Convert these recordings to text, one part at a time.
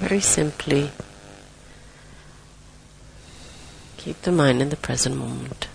Very simply, keep the mind in the present moment.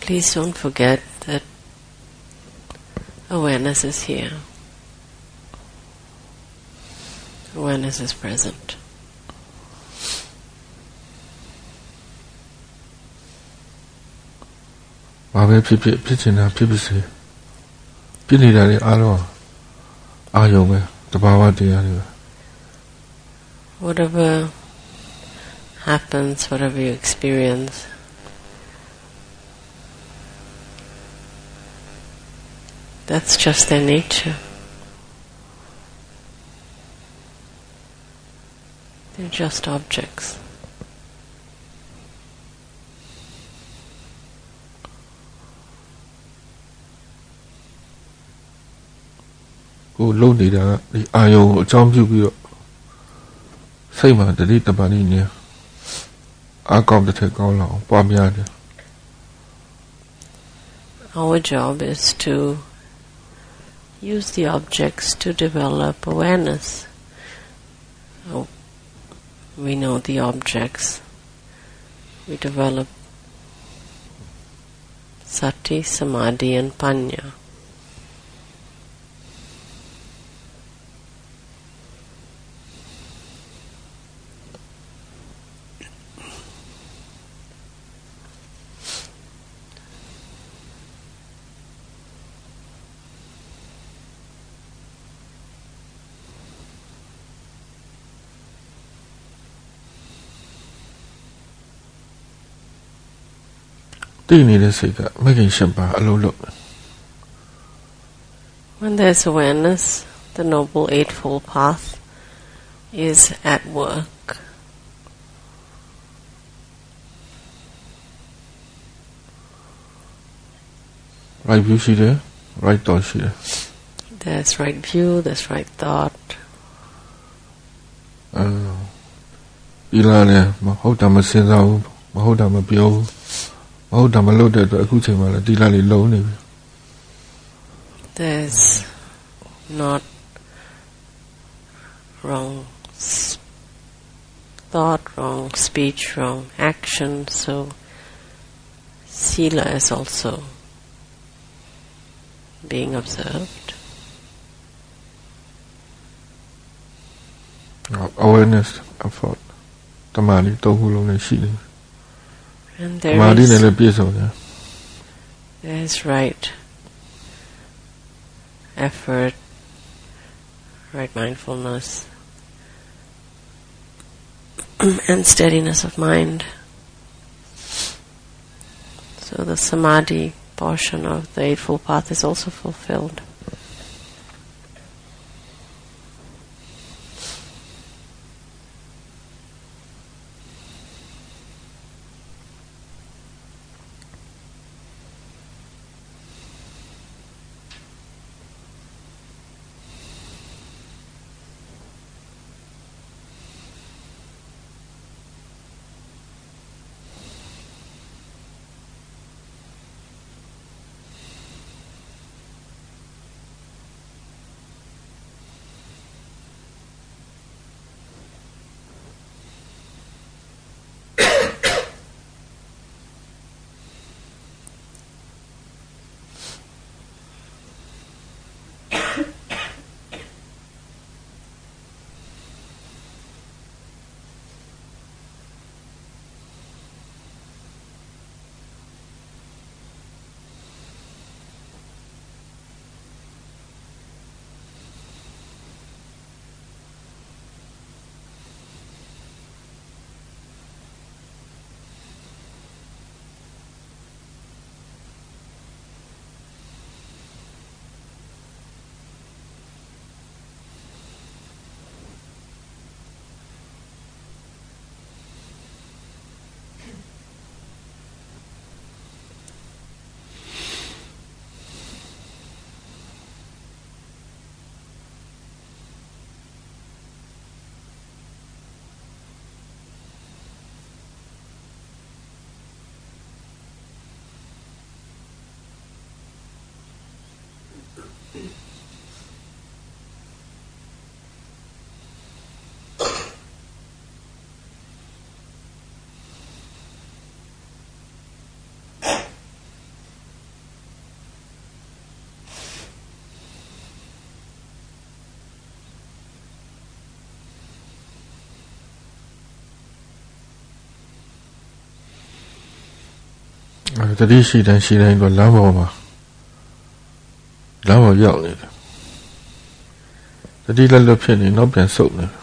Please don't forget that awareness is here. Awareness is present. Whatever happens, whatever you experience. That's just their nature. They're just objects. Go load it up. I owe a jump you. Say, my, the little bunny near. I to go. Our job is to use the objects to develop awareness. We know the objects. We develop sati, samadhi, and panya. သိနေတဲ့စိတ်ကမဂ္ဂင်၈ပါးအလုံးလုံး When there's awareness, the Noble Eightfold Path is at work. right view ရှိတယ် right thought ရှိတယ် There's right view, there's right thought. အဲဒီလားလေမဟုတ်တာမစင်စားဘူးမဟုတ်တာမပြောဘူးမ ဟုတ်တာမလုပ်တဲ့အတွက်အခုချိန်မှာလည်းဒီလားလေးလုံးနေပြီ There's not wrong s- thought, wrong speech, wrong action. So sila is also being observed. awareness effort တမာလေးသုံးခုလုံးနဲ့ရှိနေပြီ And. There's right effort, right mindfulness, and steadiness of mind. So the samadhi portion of the Eightfold Path is also fulfilled. တတိရှိတိုင်းရှိတိုင်းတော့လမ်းပေါ်မှာ လမ်းပေါ်ရောက်နေတယ်တတိလက်လွတ်ဖြစ်နေနောက်ပြန်ဆုတ်နေတယ်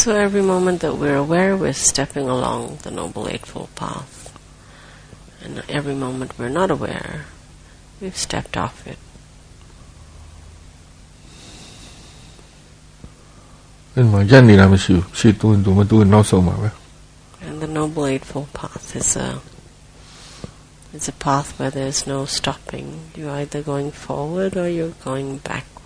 So every moment that we're aware, we're stepping along the Noble Eightfold Path. And every moment we're not aware, we've stepped off it. အဲ့မှာရက်နေတာမရှိဘူးရှေ့တွန်းတွန်းမတွန်းနောက်ဆုံးပါပဲ And the Noble Eightfold Path is a is a path where there's no stopping. You're either going forward or you're going backwards. ။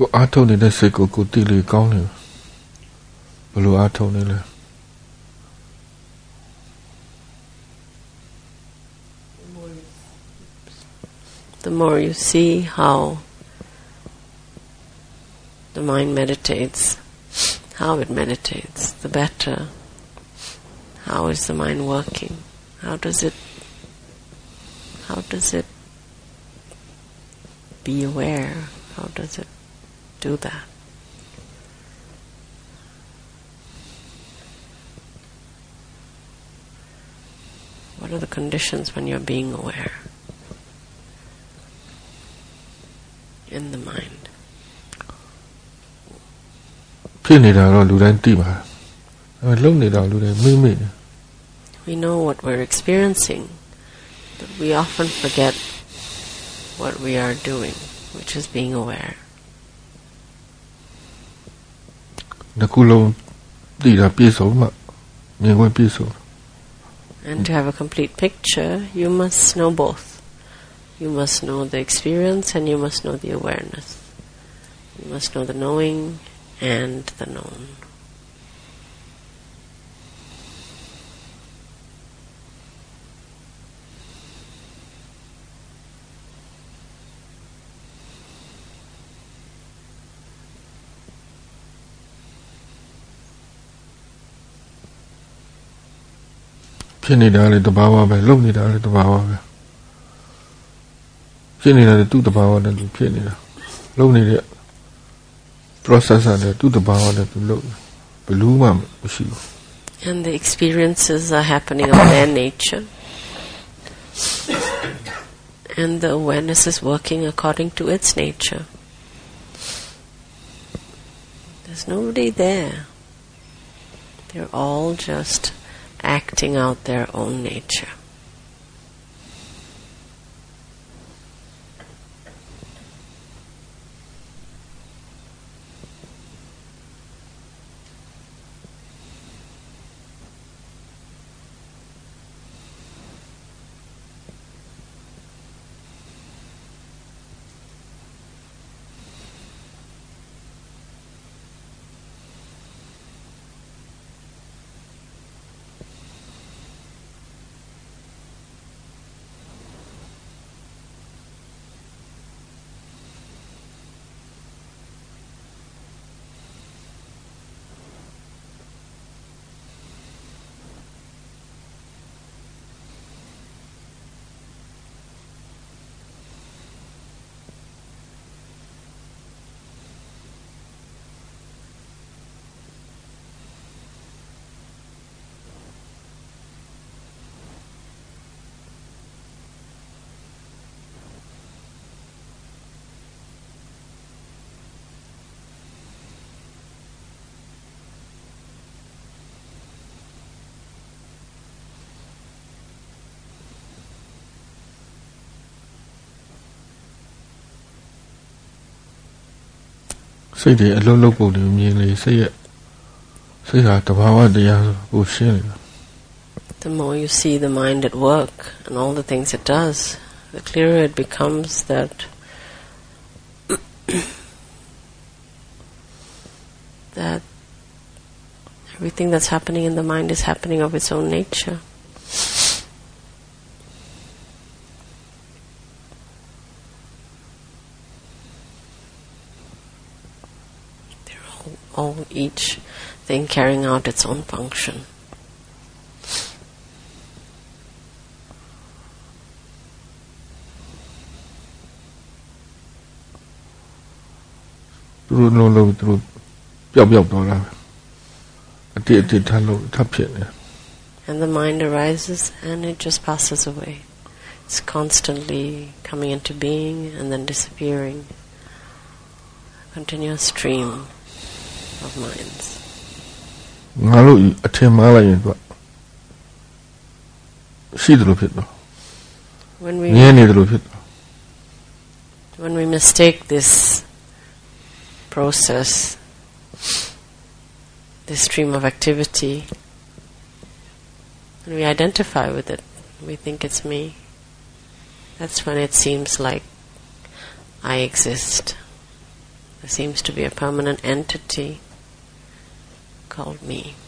ဟိုအားထုတ်နေတဲ့စိတ်ကိုကိုတိလေကောင်းနေဘယ်လိုအားထုတ်နေလဲ The more you see how the mind meditates, how it meditates, the better. How is the mind working? How does it how does it be aware? How does it do that? What are the conditions when you're being aware in the mind? ဖြစ်နေတာတော့လူတိုင်းသိပါတယ်။အဲလုံနေတာလူတိုင်းမိမိနေ We know what we're experiencing, but we often forget what we are doing, which is being aware. ။ တစ်ခုလုံးသိတာပြည့်စုံမှမြင်ခွင့်ပြည့်စုံ And to have a complete picture, you must know both. You must know the experience and you must know the awareness. You must know the knowing and the known. ။ ဖြစ်နေတာလည်းတဘာဝပဲလုံနေတာလည်းတဘာဝပဲ။ဖြစ်နေတာလည်းသူ့တဘာဝနဲ့သူဖြစ်နေတာ။လုံနေတဲ့ process နဲ့သူ့တဘာဝနဲ့သူလုံနေဘယ်လူမှမရှိဘူး And the experiences are happening of their nature. And the awareness is working according to its nature. There's nobody there. They're all just acting out their own nature. ။ စိတ်တွေအလုံးလုံးပုံတွေမြင်လေစိတ်ရဲ့စိတ်ဟာတဘာဝတရားဆိုကိုရှင်းနေတာ The more you see the mind at work and all the things it does, the clearer it becomes that that everything that's happening in the mind is happening of its own nature. all each thing carrying out its own function. And the mind arises and it just passes away. It's constantly coming into being and then disappearing. Continuous stream of minds. ငါတို့အထင်မှားလိုက်ရင်သူကရှိတယ်လို့ဖြစ်တော့ When ငြင်း we နေတယ်လို့ဖြစ်တော့ when we mistake this process, this stream of activity, and we identify with it, we think it's me. That's when it seems like I exist. There seems to be a permanent entity called me.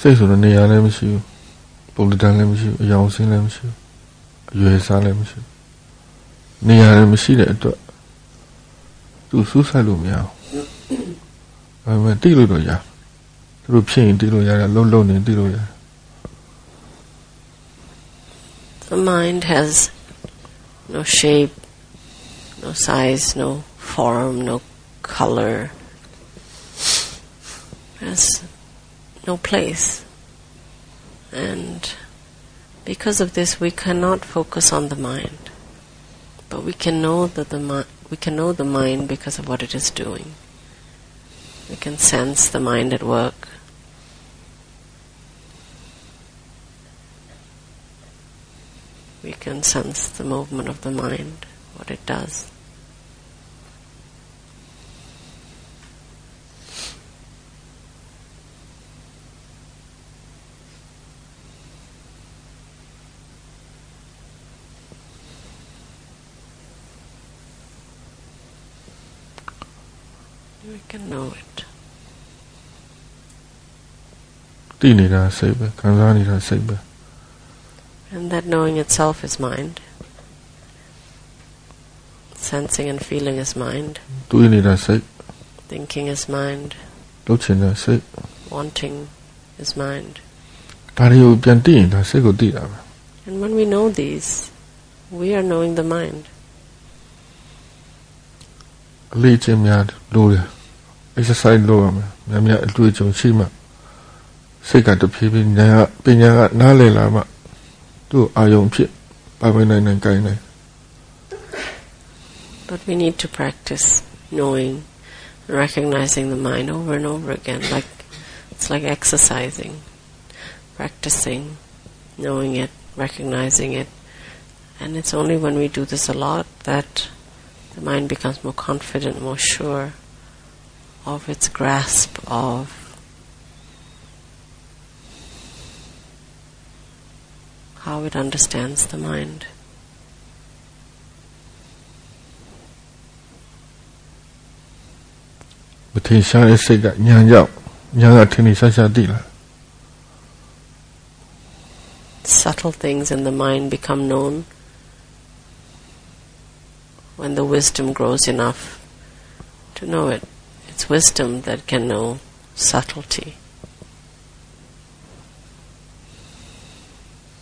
စိတ်ဆိုတော့နေရာလည်းမရှိဘူးပုံတန်လည်းမရှိဘူးအယောင်စင်းလည်းမရှိဘူးအရွယ်စားလည်းမရှိဘူးနေရာလည်းမရှိတဲ့အတွက်သူစူးဆိုင်လို့မရဘူးအဲမဲ့တိလို့တော့ရသူတို့ဖြစ်ရင်တိလို့ရတယ်လုံးလုံးနေတိလို့ရတယ် The mind has no shape, no size, no form, no color. Has no place. And because of this we cannot focus on the mind. But we can know that the mi- we can know the mind because of what it is doing. We can sense the mind at work. We can sense the movement of the mind, what it does. We can know it. တိနေတာစိတ်ပဲခံစားနေတာစိတ်ပဲ And that knowing itself is mind. Sensing and feeling is mind. တွေးနေတာစိတ် Thinking is mind. လှုပ်ချင်တဲ့စိတ် Wanting is mind. ဒါတွေကိုပြန်သိရင်ဒါစိတ်ကိုသိတာပဲ And when we know these, we are knowing the mind. အလေးချင်းများလို့တယ် exercise လုပ်ရမယ်များများအတွေ့အကြုံရှိမှစိတ်ကတဖြည်းဖြည်းညာပညာကနားလည်လာမှသူ့အာယုံဖြစ်ပါပဲနိုင်နိုင်ကိုင်းနိုင် But we need to practice knowing and recognizing the mind over and over again. Like it's like exercising, practicing, knowing it, recognizing it. And it's only when we do this a lot that the mind becomes more confident, more sure of its grasp of how it understands the mind. Subtle things in the mind become known when the wisdom grows enough to know it. It's wisdom that can know subtlety.